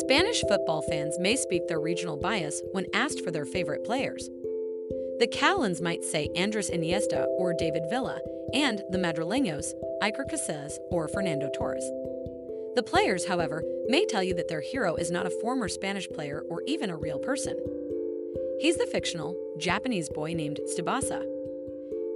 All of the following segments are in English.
Spanish football fans may speak their regional bias when asked for their favorite players. The Catalans might say Andres Iniesta or David Villa, and the Madrileños, Iker Casillas or Fernando Torres. The players, however, may tell you that their hero is not a former Spanish player or even a real person. He's the fictional, Japanese boy named Tsubasa.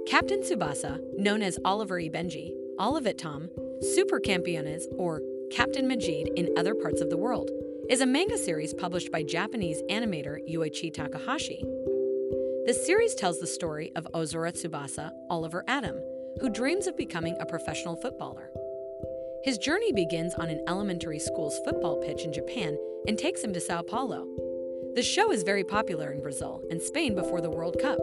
Captain Tsubasa, known as Oliver y Benji, Olivet Tom, Super Campeones, or Captain Majed in other parts of the world, is a manga series published by Japanese animator Yoichi Takahashi. The series tells the story of Ozora Tsubasa, Oliver Atom, who dreams of becoming a professional footballer. His journey begins on an elementary school's football pitch in Japan and takes him to Sao Paulo. The show is very popular in Brazil and Spain before the World Cup.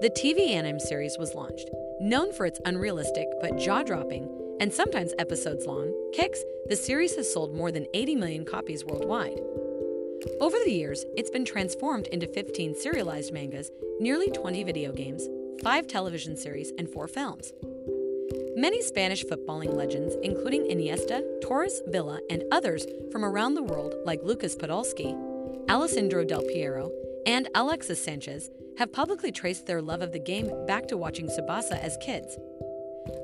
The TV anime series was launched. Known for its unrealistic but jaw dropping and sometimes episodes long kicks, the series has sold more than 80 million copies worldwide. Over the years, it's been transformed into 15 serialized mangas, nearly 20 video games, 5 television series, and 4 films. Many Spanish footballing legends, including Iniesta, Torres Villa, and others from around the world like Lucas Podolski, Alessandro Del Piero, and Alexis Sanchez, have publicly traced their love of the game back to watching Tsubasa as kids.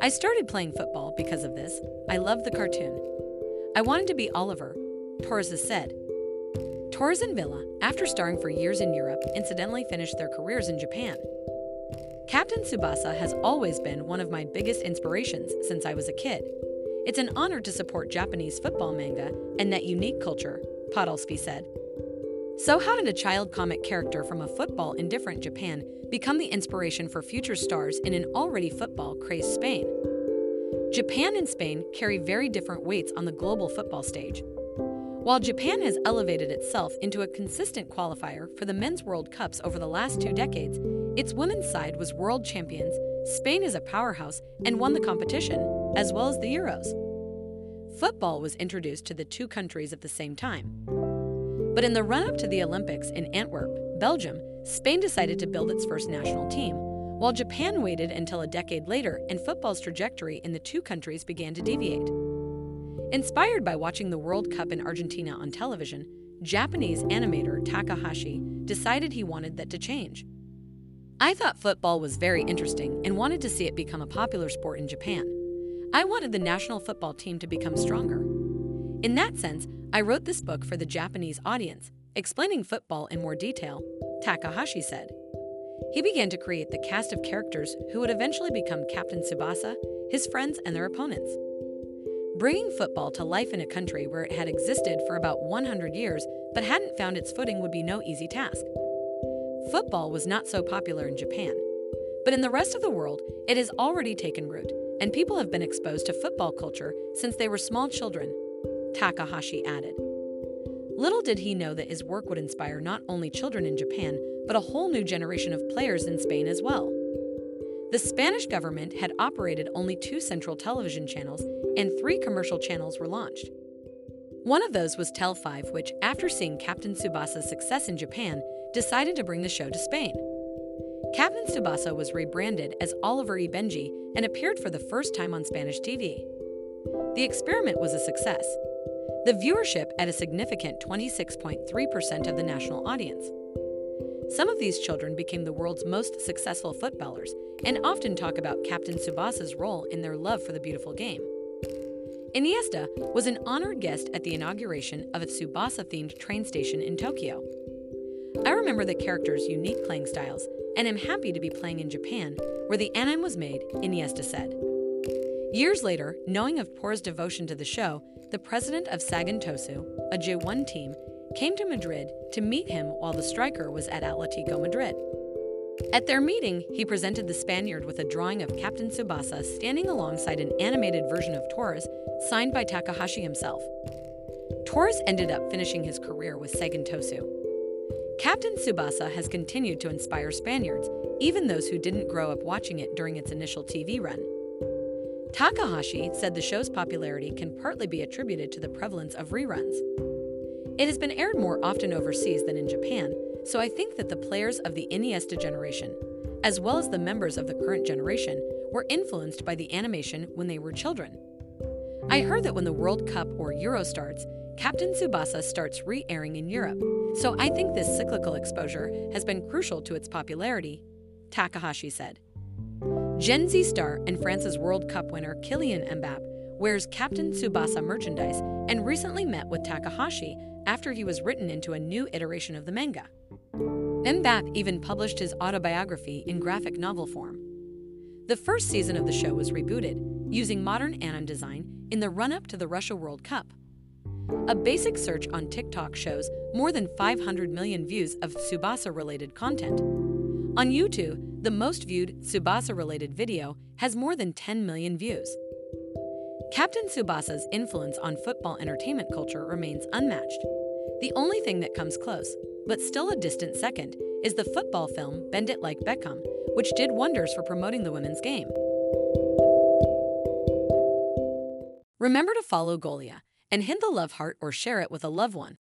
I started playing football because of this. I loved the cartoon. I wanted to be Oliver, Torres said. Torres and Villa, after starring for years in Europe, incidentally finished their careers in Japan. Captain Tsubasa has always been one of my biggest inspirations since I was a kid. It's an honor to support Japanese football manga and that unique culture, Podolski said. So, how did a child comic character from a football indifferent Japan become the inspiration for future stars in an already football crazed Spain? Japan and Spain carry very different weights on the global football stage. While Japan has elevated itself into a consistent qualifier for the Men's World Cups over the last two decades, its women's side was world champions, Spain is a powerhouse, and won the competition, as well as the Euros. Football was introduced to the two countries at the same time. But in the run up to the Olympics in Antwerp, Belgium, Spain decided to build its first national team, while Japan waited until a decade later and football's trajectory in the two countries began to deviate. Inspired by watching the World Cup in Argentina on television, Japanese animator Takahashi decided he wanted that to change. I thought football was very interesting and wanted to see it become a popular sport in Japan. I wanted the national football team to become stronger. In that sense, I wrote this book for the Japanese audience, explaining football in more detail, Takahashi said. He began to create the cast of characters who would eventually become Captain Tsubasa, his friends, and their opponents. Bringing football to life in a country where it had existed for about 100 years but hadn't found its footing would be no easy task. Football was not so popular in Japan. But in the rest of the world, it has already taken root, and people have been exposed to football culture since they were small children, Takahashi added. Little did he know that his work would inspire not only children in Japan, but a whole new generation of players in Spain as well. The Spanish government had operated only two central television channels, and three commercial channels were launched. One of those was Tel 5, which, after seeing Captain Tsubasa's success in Japan, decided to bring the show to Spain. Captain Tsubasa was rebranded as Oliver E. Benji and appeared for the first time on Spanish TV. The experiment was a success. The viewership at a significant 26.3% of the national audience. Some of these children became the world's most successful footballers and often talk about Captain Tsubasa's role in their love for the beautiful game. Iniesta was an honored guest at the inauguration of a Tsubasa themed train station in Tokyo. I remember the characters' unique playing styles and am happy to be playing in Japan, where the anime was made, Iniesta said. Years later, knowing of Poor's devotion to the show, the president of Sagan Tosu, a J1 team, came to Madrid to meet him while the striker was at Atletico Madrid. At their meeting, he presented the Spaniard with a drawing of Captain Tsubasa standing alongside an animated version of Torres signed by Takahashi himself. Torres ended up finishing his career with Sagan Tosu. Captain Tsubasa has continued to inspire Spaniards, even those who didn't grow up watching it during its initial TV run. Takahashi said the show's popularity can partly be attributed to the prevalence of reruns. It has been aired more often overseas than in Japan, so I think that the players of the Iniesta generation, as well as the members of the current generation, were influenced by the animation when they were children. I heard that when the World Cup or Euro starts, Captain Tsubasa starts re airing in Europe, so I think this cyclical exposure has been crucial to its popularity, Takahashi said. Gen Z star and France's World Cup winner Kylian Mbappe wears Captain Tsubasa merchandise and recently met with Takahashi after he was written into a new iteration of the manga. Mbappe even published his autobiography in graphic novel form. The first season of the show was rebooted, using modern anon design in the run up to the Russia World Cup. A basic search on TikTok shows more than 500 million views of Tsubasa related content. On YouTube, the most viewed Tsubasa related video has more than 10 million views. Captain Tsubasa's influence on football entertainment culture remains unmatched. The only thing that comes close, but still a distant second, is the football film Bend It Like Beckham, which did wonders for promoting the women's game. Remember to follow Golia and hit the love heart or share it with a loved one.